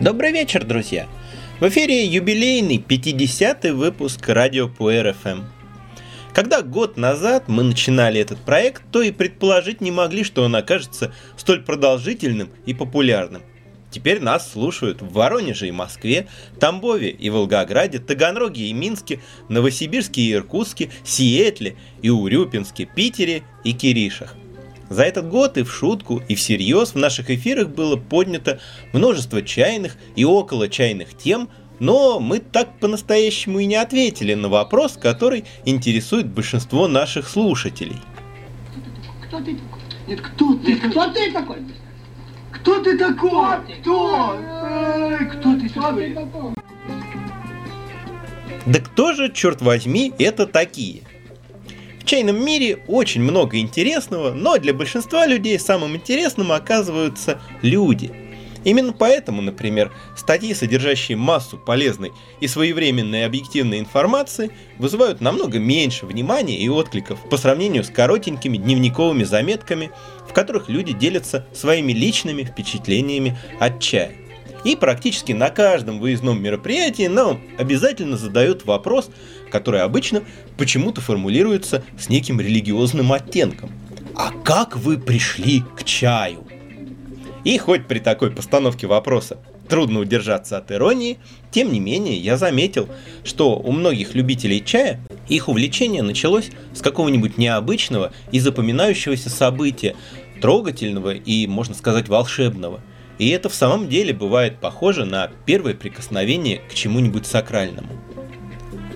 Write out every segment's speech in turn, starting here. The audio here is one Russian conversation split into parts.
Добрый вечер, друзья! В эфире юбилейный 50-й выпуск радио Пуэр ФМ. Когда год назад мы начинали этот проект, то и предположить не могли, что он окажется столь продолжительным и популярным. Теперь нас слушают в Воронеже и Москве, Тамбове и Волгограде, Таганроге и Минске, Новосибирске и Иркутске, Сиэтле и Урюпинске, Питере и Киришах. За этот год и в шутку, и всерьез в наших эфирах было поднято множество чайных и около чайных тем, но мы так по-настоящему и не ответили на вопрос, который интересует большинство наших слушателей. Кто ты такой? Нет, кто ты? Кто ты такой? Кто ты такой? Кто? Кто ты такой? Да кто же, черт возьми, это такие? В чайном мире очень много интересного, но для большинства людей самым интересным оказываются люди. Именно поэтому, например, статьи, содержащие массу полезной и своевременной объективной информации, вызывают намного меньше внимания и откликов по сравнению с коротенькими дневниковыми заметками, в которых люди делятся своими личными впечатлениями от чая. И практически на каждом выездном мероприятии нам обязательно задают вопрос, который обычно почему-то формулируется с неким религиозным оттенком. А как вы пришли к чаю? И хоть при такой постановке вопроса трудно удержаться от иронии, тем не менее я заметил, что у многих любителей чая их увлечение началось с какого-нибудь необычного и запоминающегося события, трогательного и, можно сказать, волшебного – и это в самом деле бывает похоже на первое прикосновение к чему-нибудь сакральному.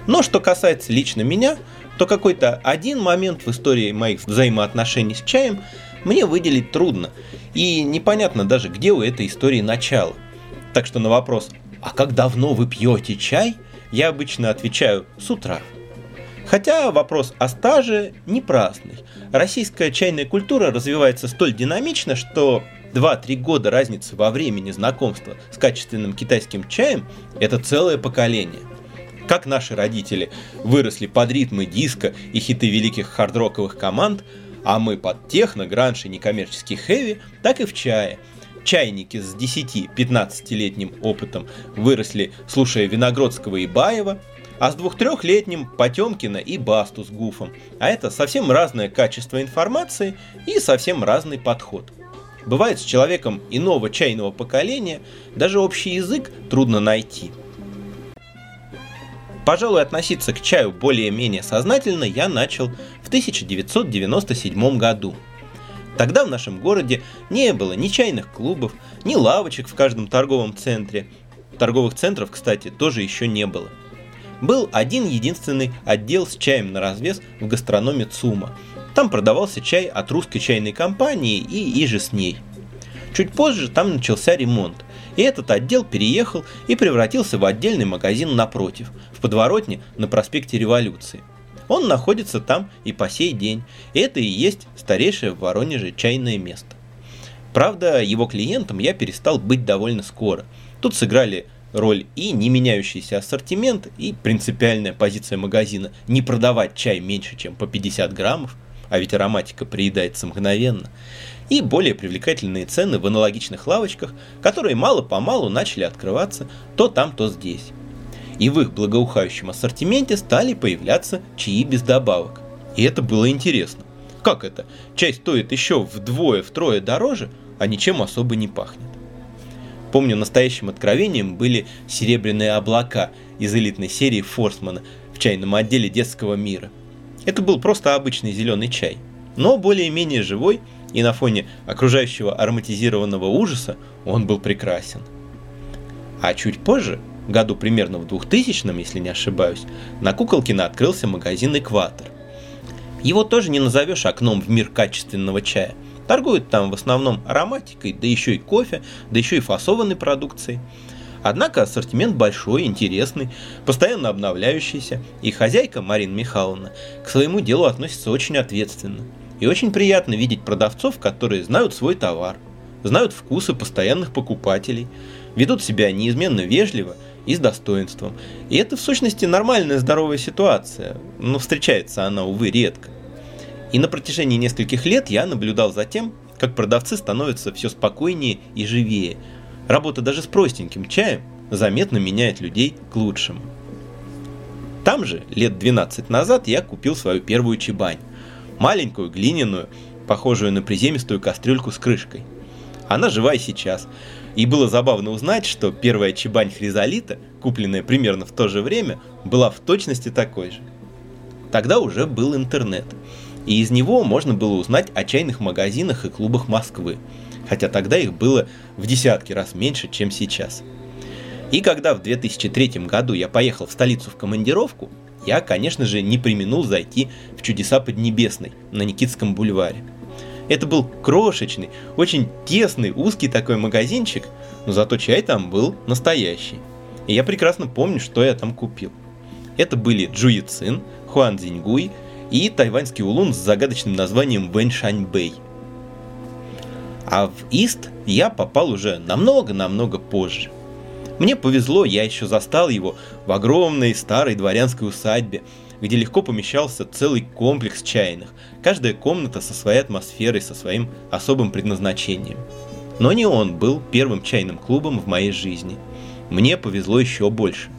Но что касается лично меня, то какой-то один момент в истории моих взаимоотношений с чаем мне выделить трудно, и непонятно даже, где у этой истории начало. Так что на вопрос «А как давно вы пьете чай?» я обычно отвечаю «с утра». Хотя вопрос о стаже не праздный. Российская чайная культура развивается столь динамично, что 2-3 года разницы во времени знакомства с качественным китайским чаем – это целое поколение. Как наши родители выросли под ритмы диска и хиты великих хардроковых команд, а мы под техно, гранж и некоммерческий хэви, так и в чае. Чайники с 10-15-летним опытом выросли, слушая Виногродского и Баева, а с двух-трехлетним Потемкина и Басту с Гуфом. А это совсем разное качество информации и совсем разный подход – Бывает с человеком иного чайного поколения даже общий язык трудно найти. Пожалуй, относиться к чаю более-менее сознательно я начал 1997 году. Тогда в нашем городе не было ни чайных клубов, ни лавочек в каждом торговом центре. Торговых центров, кстати, тоже еще не было. Был один единственный отдел с чаем на развес в гастрономе ЦУМа – там продавался чай от русской чайной компании и иже с ней. Чуть позже там начался ремонт, и этот отдел переехал и превратился в отдельный магазин напротив, в подворотне на проспекте Революции. Он находится там и по сей день, это и есть старейшее в Воронеже чайное место. Правда, его клиентом я перестал быть довольно скоро. Тут сыграли роль и не меняющийся ассортимент, и принципиальная позиция магазина не продавать чай меньше, чем по 50 граммов – а ведь ароматика приедается мгновенно, и более привлекательные цены в аналогичных лавочках, которые мало-помалу начали открываться то там, то здесь. И в их благоухающем ассортименте стали появляться чаи без добавок. И это было интересно. Как это? Чай стоит еще вдвое-втрое дороже, а ничем особо не пахнет. Помню, настоящим откровением были серебряные облака из элитной серии Форсмана в чайном отделе детского мира – это был просто обычный зеленый чай, но более-менее живой, и на фоне окружающего ароматизированного ужаса он был прекрасен. А чуть позже, году примерно в 2000 если не ошибаюсь, на Куколкина открылся магазин «Экватор». Его тоже не назовешь окном в мир качественного чая. Торгуют там в основном ароматикой, да еще и кофе, да еще и фасованной продукцией. Однако ассортимент большой, интересный, постоянно обновляющийся, и хозяйка Марина Михайловна к своему делу относится очень ответственно. И очень приятно видеть продавцов, которые знают свой товар, знают вкусы постоянных покупателей, ведут себя неизменно вежливо и с достоинством. И это в сущности нормальная здоровая ситуация, но встречается она, увы, редко. И на протяжении нескольких лет я наблюдал за тем, как продавцы становятся все спокойнее и живее. Работа даже с простеньким чаем заметно меняет людей к лучшему. Там же, лет 12 назад, я купил свою первую чебань. Маленькую, глиняную, похожую на приземистую кастрюльку с крышкой. Она жива и сейчас. И было забавно узнать, что первая чебань хризолита, купленная примерно в то же время, была в точности такой же. Тогда уже был интернет. И из него можно было узнать о чайных магазинах и клубах Москвы. Хотя тогда их было в десятки раз меньше, чем сейчас. И когда в 2003 году я поехал в столицу в командировку, я, конечно же, не применул зайти в чудеса Поднебесной на Никитском бульваре. Это был крошечный, очень тесный, узкий такой магазинчик, но зато чай там был настоящий. И я прекрасно помню, что я там купил. Это были Джуи Цин, Хуан Цзиньгуй и тайваньский улун с загадочным названием Вэнь Шаньбэй. А в Ист я попал уже намного-намного позже – мне повезло, я еще застал его в огромной старой дворянской усадьбе, где легко помещался целый комплекс чайных, каждая комната со своей атмосферой, со своим особым предназначением. Но не он был первым чайным клубом в моей жизни. Мне повезло еще больше.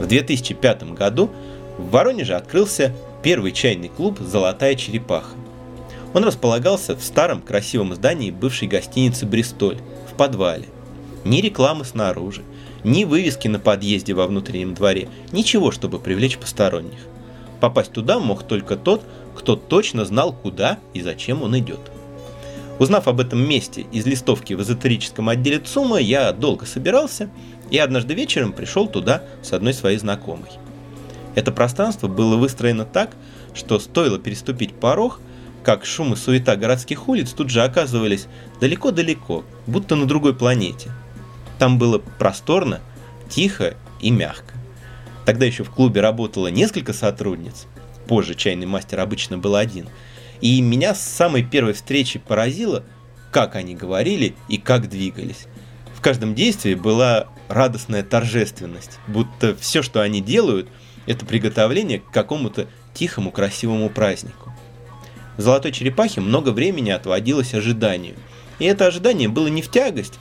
В 2005 году в Воронеже открылся первый чайный клуб «Золотая черепаха». Он располагался в старом красивом здании бывшей гостиницы «Бристоль» в подвале. Ни рекламы снаружи, ни вывески на подъезде во внутреннем дворе, ничего, чтобы привлечь посторонних. Попасть туда мог только тот, кто точно знал, куда и зачем он идет. Узнав об этом месте из листовки в эзотерическом отделе ЦУМа, я долго собирался и однажды вечером пришел туда с одной своей знакомой. Это пространство было выстроено так, что стоило переступить порог, как шум и суета городских улиц тут же оказывались далеко-далеко, будто на другой планете – там было просторно, тихо и мягко. Тогда еще в клубе работало несколько сотрудниц, позже чайный мастер обычно был один, и меня с самой первой встречи поразило, как они говорили и как двигались. В каждом действии была радостная торжественность, будто все, что они делают, это приготовление к какому-то тихому красивому празднику. В «Золотой черепахе» много времени отводилось ожиданию. И это ожидание было не в тягость,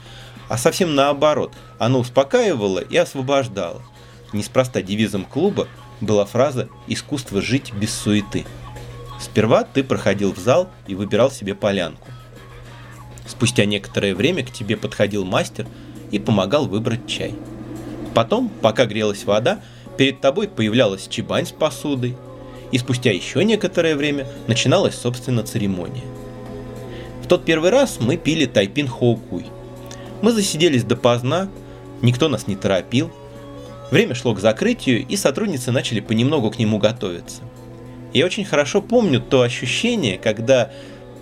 а совсем наоборот, оно успокаивало и освобождало. Неспроста девизом клуба была фраза «искусство жить без суеты». Сперва ты проходил в зал и выбирал себе полянку. Спустя некоторое время к тебе подходил мастер и помогал выбрать чай. Потом, пока грелась вода, перед тобой появлялась чебань с посудой, и спустя еще некоторое время начиналась, собственно, церемония. В тот первый раз мы пили тайпин хоукуй – мы засиделись допоздна, никто нас не торопил. Время шло к закрытию, и сотрудницы начали понемногу к нему готовиться. Я очень хорошо помню то ощущение, когда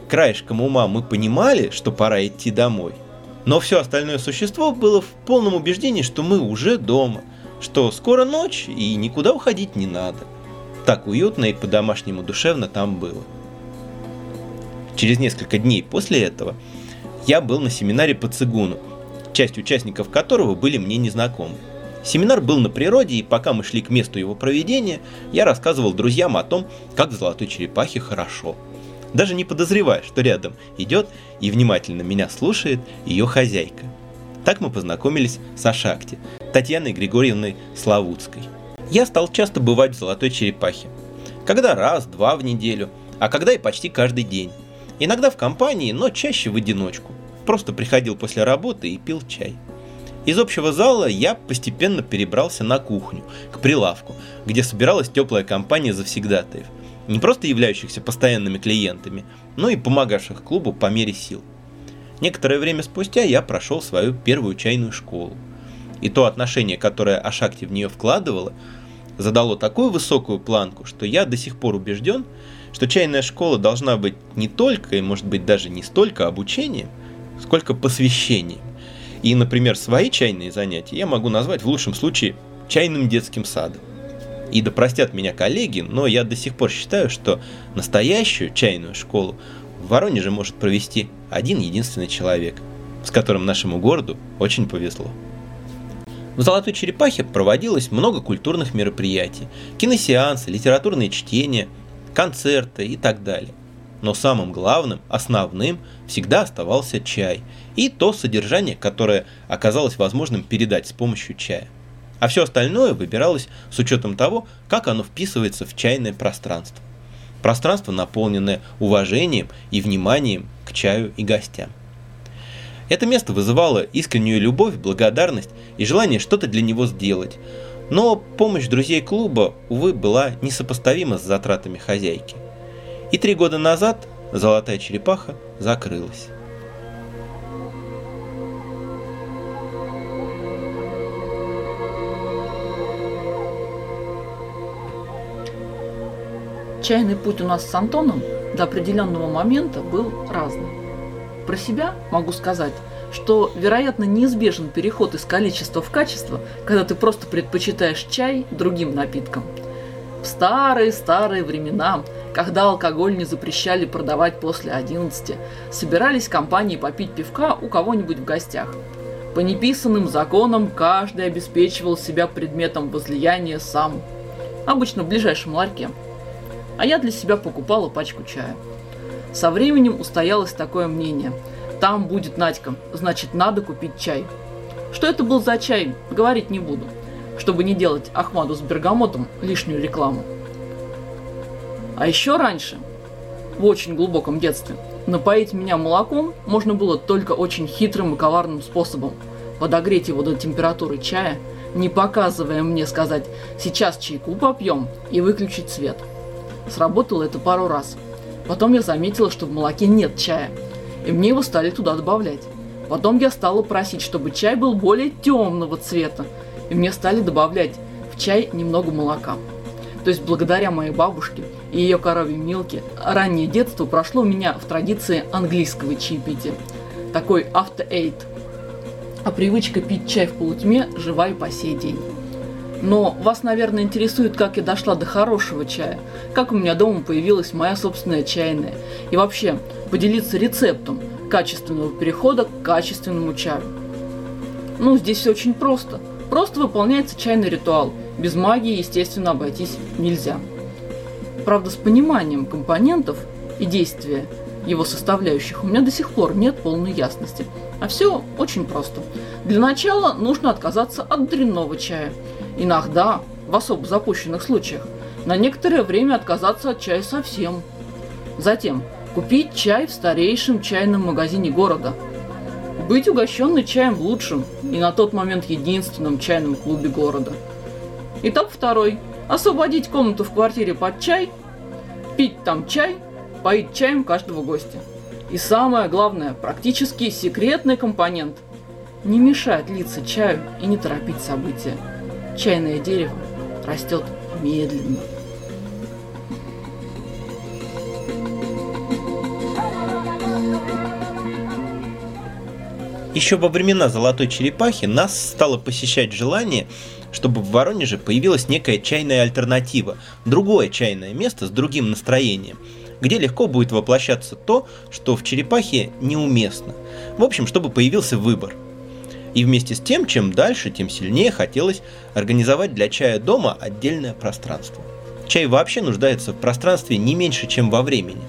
краешком ума мы понимали, что пора идти домой. Но все остальное существо было в полном убеждении, что мы уже дома, что скоро ночь и никуда уходить не надо. Так уютно и по-домашнему душевно там было. Через несколько дней после этого я был на семинаре по цигуну – часть участников которого были мне незнакомы. Семинар был на природе, и пока мы шли к месту его проведения, я рассказывал друзьям о том, как в золотой черепахе хорошо. Даже не подозревая, что рядом идет и внимательно меня слушает ее хозяйка. Так мы познакомились с Ашакти, Татьяной Григорьевной Славутской. Я стал часто бывать в золотой черепахе. Когда раз, два в неделю, а когда и почти каждый день. Иногда в компании, но чаще в одиночку просто приходил после работы и пил чай. Из общего зала я постепенно перебрался на кухню, к прилавку, где собиралась теплая компания завсегдатаев, не просто являющихся постоянными клиентами, но и помогавших клубу по мере сил. Некоторое время спустя я прошел свою первую чайную школу. И то отношение, которое Ашакти в нее вкладывала, задало такую высокую планку, что я до сих пор убежден, что чайная школа должна быть не только и может быть даже не столько обучением, сколько посвящением. И, например, свои чайные занятия я могу назвать в лучшем случае чайным детским садом. И да простят меня коллеги, но я до сих пор считаю, что настоящую чайную школу в Воронеже может провести один единственный человек, с которым нашему городу очень повезло. В «Золотой черепахе» проводилось много культурных мероприятий, киносеансы, литературные чтения, концерты и так далее. Но самым главным, основным, всегда оставался чай и то содержание, которое оказалось возможным передать с помощью чая. А все остальное выбиралось с учетом того, как оно вписывается в чайное пространство. Пространство, наполненное уважением и вниманием к чаю и гостям. Это место вызывало искреннюю любовь, благодарность и желание что-то для него сделать. Но помощь друзей клуба, увы, была несопоставима с затратами хозяйки. И три года назад «Золотая черепаха» закрылась. Чайный путь у нас с Антоном до определенного момента был разный. Про себя могу сказать, что, вероятно, неизбежен переход из количества в качество, когда ты просто предпочитаешь чай другим напиткам. В старые-старые времена, когда алкоголь не запрещали продавать после 11, собирались компании попить пивка у кого-нибудь в гостях. По неписанным законам каждый обеспечивал себя предметом возлияния сам, обычно в ближайшем ларьке. А я для себя покупала пачку чая. Со временем устоялось такое мнение. Там будет Надька, значит надо купить чай. Что это был за чай, говорить не буду, чтобы не делать Ахмаду с бергамотом лишнюю рекламу. А еще раньше, в очень глубоком детстве, напоить меня молоком можно было только очень хитрым и коварным способом. Подогреть его до температуры чая, не показывая мне сказать «сейчас чайку попьем» и выключить свет. Сработало это пару раз – Потом я заметила, что в молоке нет чая, и мне его стали туда добавлять. Потом я стала просить, чтобы чай был более темного цвета, и мне стали добавлять в чай немного молока. То есть благодаря моей бабушке и ее коровьей Милке раннее детство прошло у меня в традиции английского чаепития. Такой after eight. А привычка пить чай в полутьме жива и по сей день. Но вас, наверное, интересует, как я дошла до хорошего чая, как у меня дома появилась моя собственная чайная, и вообще поделиться рецептом качественного перехода к качественному чаю. Ну, здесь все очень просто. Просто выполняется чайный ритуал. Без магии, естественно, обойтись нельзя. Правда, с пониманием компонентов и действия его составляющих у меня до сих пор нет полной ясности. А все очень просто. Для начала нужно отказаться от дрянного чая – Иногда, в особо запущенных случаях, на некоторое время отказаться от чая совсем. Затем купить чай в старейшем чайном магазине города. Быть угощенной чаем в лучшем и на тот момент единственном чайном клубе города. Этап второй. Освободить комнату в квартире под чай, пить там чай, поить чаем каждого гостя. И самое главное, практически секретный компонент – не мешать литься чаю и не торопить события. Чайное дерево растет медленно. Еще во времена Золотой Черепахи нас стало посещать желание, чтобы в Воронеже появилась некая чайная альтернатива, другое чайное место с другим настроением, где легко будет воплощаться то, что в Черепахе неуместно. В общем, чтобы появился выбор – и вместе с тем, чем дальше, тем сильнее хотелось организовать для чая дома отдельное пространство. Чай вообще нуждается в пространстве не меньше, чем во времени.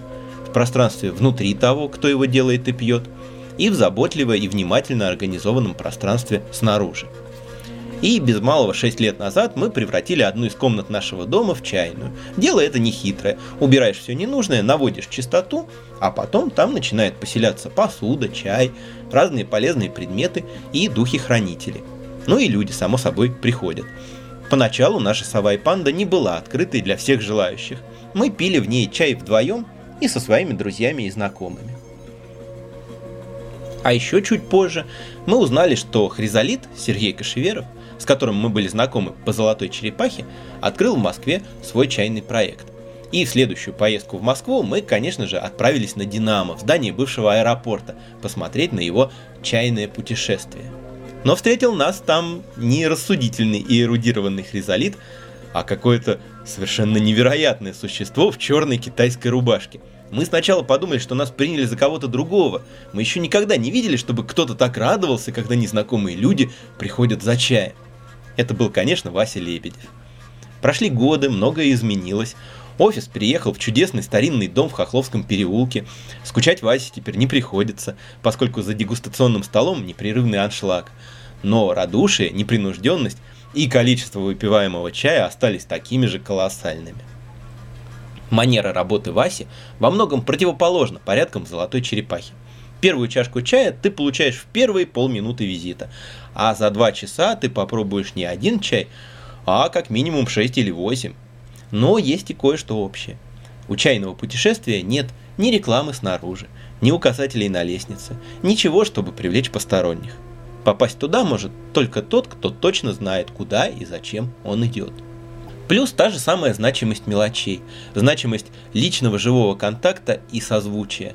В пространстве внутри того, кто его делает и пьет, и в заботливо и внимательно организованном пространстве снаружи. И без малого 6 лет назад мы превратили одну из комнат нашего дома в чайную. Дело это не хитрое. Убираешь все ненужное, наводишь чистоту, а потом там начинает поселяться посуда, чай, разные полезные предметы и духи-хранители. Ну и люди, само собой, приходят. Поначалу наша сова и панда не была открытой для всех желающих. Мы пили в ней чай вдвоем и со своими друзьями и знакомыми. А еще чуть позже мы узнали, что Хризолит Сергей Кашеверов, с которым мы были знакомы по «Золотой черепахе», открыл в Москве свой чайный проект. И в следующую поездку в Москву мы, конечно же, отправились на «Динамо» в здание бывшего аэропорта посмотреть на его чайное путешествие. Но встретил нас там не рассудительный и эрудированный хризолит, а какое-то совершенно невероятное существо в черной китайской рубашке. Мы сначала подумали, что нас приняли за кого-то другого. Мы еще никогда не видели, чтобы кто-то так радовался, когда незнакомые люди приходят за чаем. Это был, конечно, Вася Лебедев. Прошли годы, многое изменилось. Офис переехал в чудесный старинный дом в Хохловском переулке. Скучать Васе теперь не приходится, поскольку за дегустационным столом непрерывный аншлаг. Но радушие, непринужденность и количество выпиваемого чая остались такими же колоссальными. Манера работы Васи во многом противоположна порядкам золотой черепахи. Первую чашку чая ты получаешь в первые полминуты визита, а за два часа ты попробуешь не один чай, а как минимум 6 или 8. Но есть и кое-что общее. У чайного путешествия нет ни рекламы снаружи, ни указателей на лестнице, ничего, чтобы привлечь посторонних. Попасть туда может только тот, кто точно знает, куда и зачем он идет. Плюс та же самая значимость мелочей, значимость личного живого контакта и созвучия.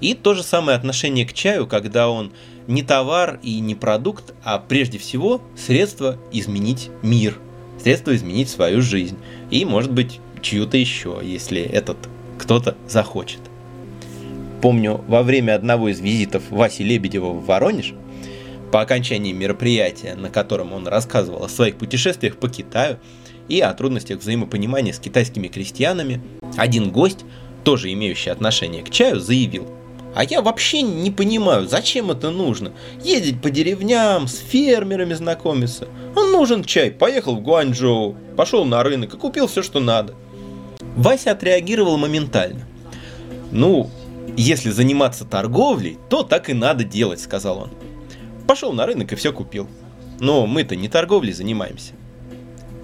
И то же самое отношение к чаю, когда он не товар и не продукт, а прежде всего средство изменить мир, средство изменить свою жизнь и, может быть, чью-то еще, если этот кто-то захочет. Помню, во время одного из визитов Васи Лебедева в Воронеж, по окончании мероприятия, на котором он рассказывал о своих путешествиях по Китаю и о трудностях взаимопонимания с китайскими крестьянами, один гость, тоже имеющий отношение к чаю, заявил – а я вообще не понимаю, зачем это нужно. Ездить по деревням, с фермерами знакомиться. Он нужен чай. Поехал в Гуанчжоу, пошел на рынок и купил все, что надо. Вася отреагировал моментально. Ну, если заниматься торговлей, то так и надо делать, сказал он. Пошел на рынок и все купил. Но мы-то не торговлей занимаемся.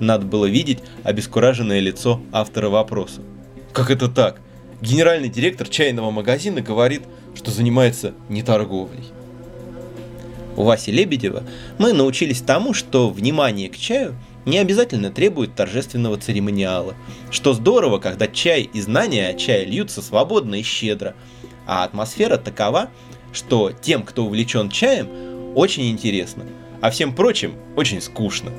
Надо было видеть обескураженное лицо автора вопроса. Как это так? Генеральный директор чайного магазина говорит, что занимается не торговлей. У Васи Лебедева мы научились тому, что внимание к чаю не обязательно требует торжественного церемониала, что здорово, когда чай и знания о чае льются свободно и щедро, а атмосфера такова, что тем, кто увлечен чаем, очень интересно, а всем прочим очень скучно.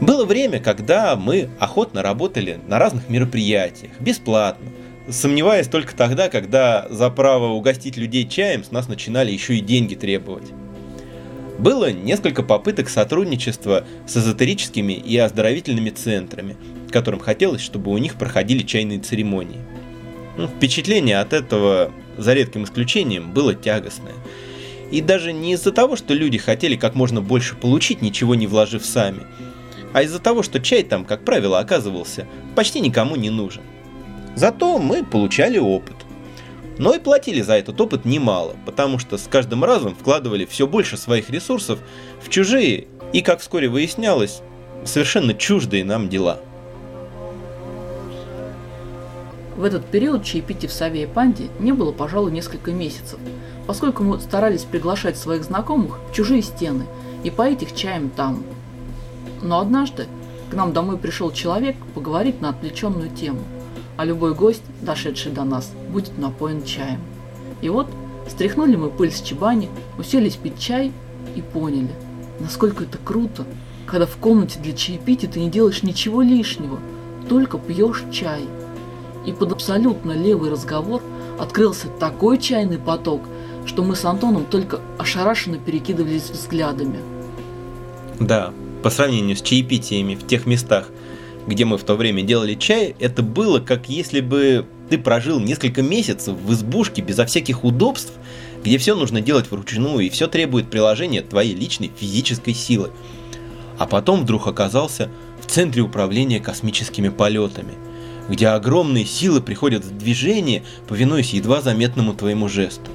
Было время, когда мы охотно работали на разных мероприятиях, бесплатно, сомневаясь только тогда, когда за право угостить людей чаем с нас начинали еще и деньги требовать. Было несколько попыток сотрудничества с эзотерическими и оздоровительными центрами, которым хотелось, чтобы у них проходили чайные церемонии. Ну, впечатление от этого, за редким исключением, было тягостное. И даже не из-за того, что люди хотели как можно больше получить, ничего не вложив сами, а из-за того, что чай там, как правило, оказывался почти никому не нужен. Зато мы получали опыт. Но и платили за этот опыт немало, потому что с каждым разом вкладывали все больше своих ресурсов в чужие и, как вскоре выяснялось, совершенно чуждые нам дела. В этот период чаепития в Саве и Панде не было, пожалуй, несколько месяцев, поскольку мы старались приглашать своих знакомых в чужие стены и поить их чаем там. Но однажды к нам домой пришел человек поговорить на отвлеченную тему – а любой гость, дошедший до нас, будет напоен чаем. И вот стряхнули мы пыль с чебани, уселись пить чай и поняли, насколько это круто, когда в комнате для чаепития ты не делаешь ничего лишнего, только пьешь чай. И под абсолютно левый разговор открылся такой чайный поток, что мы с Антоном только ошарашенно перекидывались взглядами. Да, по сравнению с чаепитиями в тех местах, где мы в то время делали чай, это было как если бы ты прожил несколько месяцев в избушке безо всяких удобств, где все нужно делать вручную и все требует приложения твоей личной физической силы. А потом вдруг оказался в центре управления космическими полетами, где огромные силы приходят в движение, повинуясь едва заметному твоему жесту.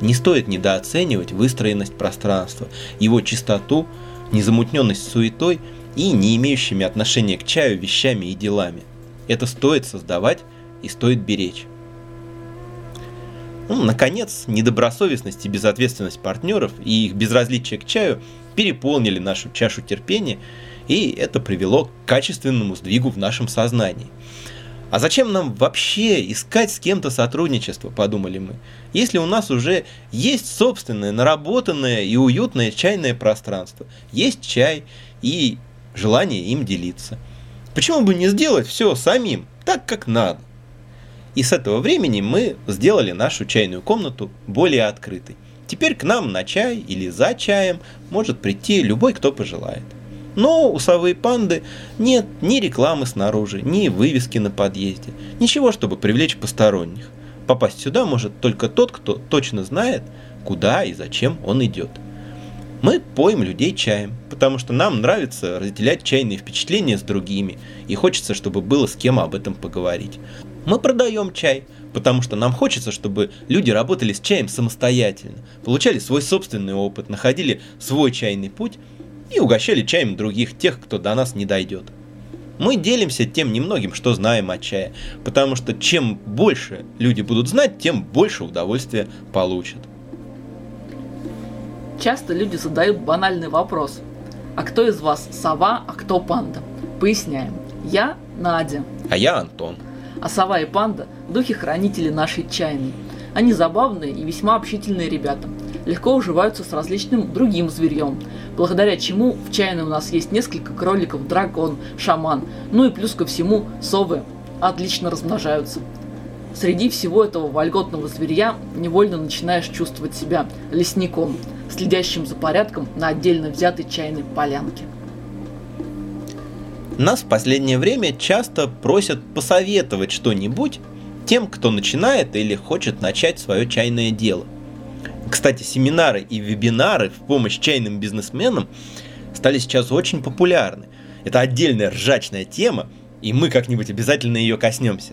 Не стоит недооценивать выстроенность пространства, его чистоту, незамутненность суетой – и не имеющими отношения к чаю вещами и делами. Это стоит создавать и стоит беречь. Ну, наконец, недобросовестность и безответственность партнеров и их безразличие к чаю переполнили нашу чашу терпения, и это привело к качественному сдвигу в нашем сознании. А зачем нам вообще искать с кем-то сотрудничество, подумали мы, если у нас уже есть собственное, наработанное и уютное чайное пространство, есть чай и желание им делиться. Почему бы не сделать все самим, так как надо? И с этого времени мы сделали нашу чайную комнату более открытой. Теперь к нам на чай или за чаем может прийти любой, кто пожелает. Но у совы и панды нет ни рекламы снаружи, ни вывески на подъезде. Ничего, чтобы привлечь посторонних. Попасть сюда может только тот, кто точно знает, куда и зачем он идет. Мы поем людей чаем, потому что нам нравится разделять чайные впечатления с другими, и хочется, чтобы было с кем об этом поговорить. Мы продаем чай, потому что нам хочется, чтобы люди работали с чаем самостоятельно, получали свой собственный опыт, находили свой чайный путь и угощали чаем других, тех, кто до нас не дойдет. Мы делимся тем немногим, что знаем о чае, потому что чем больше люди будут знать, тем больше удовольствия получат. Часто люди задают банальный вопрос. А кто из вас сова, а кто панда? Поясняем. Я Надя. А я Антон. А сова и панда – духи-хранители нашей чайной. Они забавные и весьма общительные ребята. Легко уживаются с различным другим зверьем, благодаря чему в чайной у нас есть несколько кроликов, дракон, шаман, ну и плюс ко всему совы отлично размножаются. Среди всего этого вольготного зверья невольно начинаешь чувствовать себя лесником, следящим за порядком на отдельно взятой чайной полянке. Нас в последнее время часто просят посоветовать что-нибудь тем, кто начинает или хочет начать свое чайное дело. Кстати, семинары и вебинары в помощь чайным бизнесменам стали сейчас очень популярны. Это отдельная ржачная тема, и мы как-нибудь обязательно ее коснемся.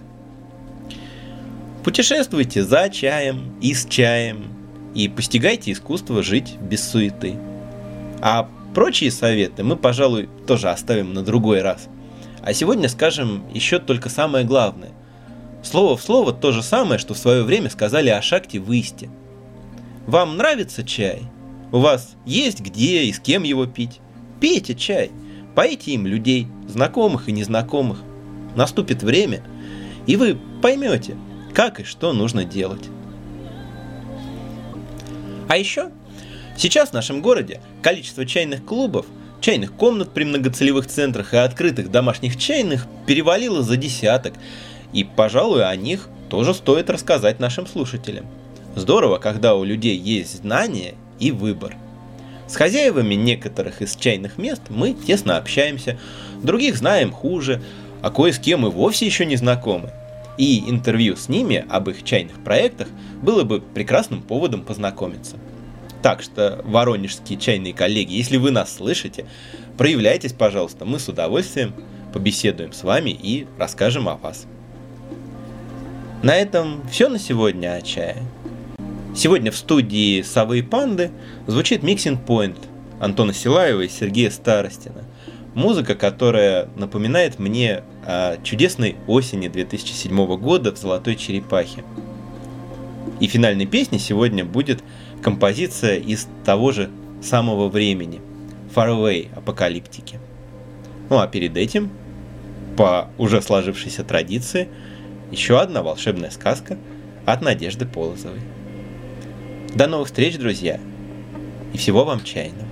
Путешествуйте за чаем и с чаем, и постигайте искусство жить без суеты. А Прочие советы мы, пожалуй, тоже оставим на другой раз. А сегодня скажем еще только самое главное. Слово в слово то же самое, что в свое время сказали о шахте в Исте. Вам нравится чай? У вас есть где и с кем его пить? Пейте чай, поите им людей, знакомых и незнакомых. Наступит время, и вы поймете, как и что нужно делать. А еще Сейчас в нашем городе количество чайных клубов, чайных комнат при многоцелевых центрах и открытых домашних чайных перевалило за десяток, и, пожалуй, о них тоже стоит рассказать нашим слушателям. Здорово, когда у людей есть знания и выбор. С хозяевами некоторых из чайных мест мы тесно общаемся, других знаем хуже, а кое с кем и вовсе еще не знакомы. И интервью с ними об их чайных проектах было бы прекрасным поводом познакомиться. Так что, воронежские чайные коллеги, если вы нас слышите, проявляйтесь, пожалуйста, мы с удовольствием побеседуем с вами и расскажем о вас. На этом все на сегодня о чае. Сегодня в студии Совы и Панды звучит Mixing Point Антона Силаева и Сергея Старостина. Музыка, которая напоминает мне чудесной осени 2007 года в «Золотой черепахе». И финальной песней сегодня будет композиция из того же самого времени, Far Away апокалиптики. Ну а перед этим, по уже сложившейся традиции, еще одна волшебная сказка от Надежды Полозовой. До новых встреч, друзья, и всего вам чайного.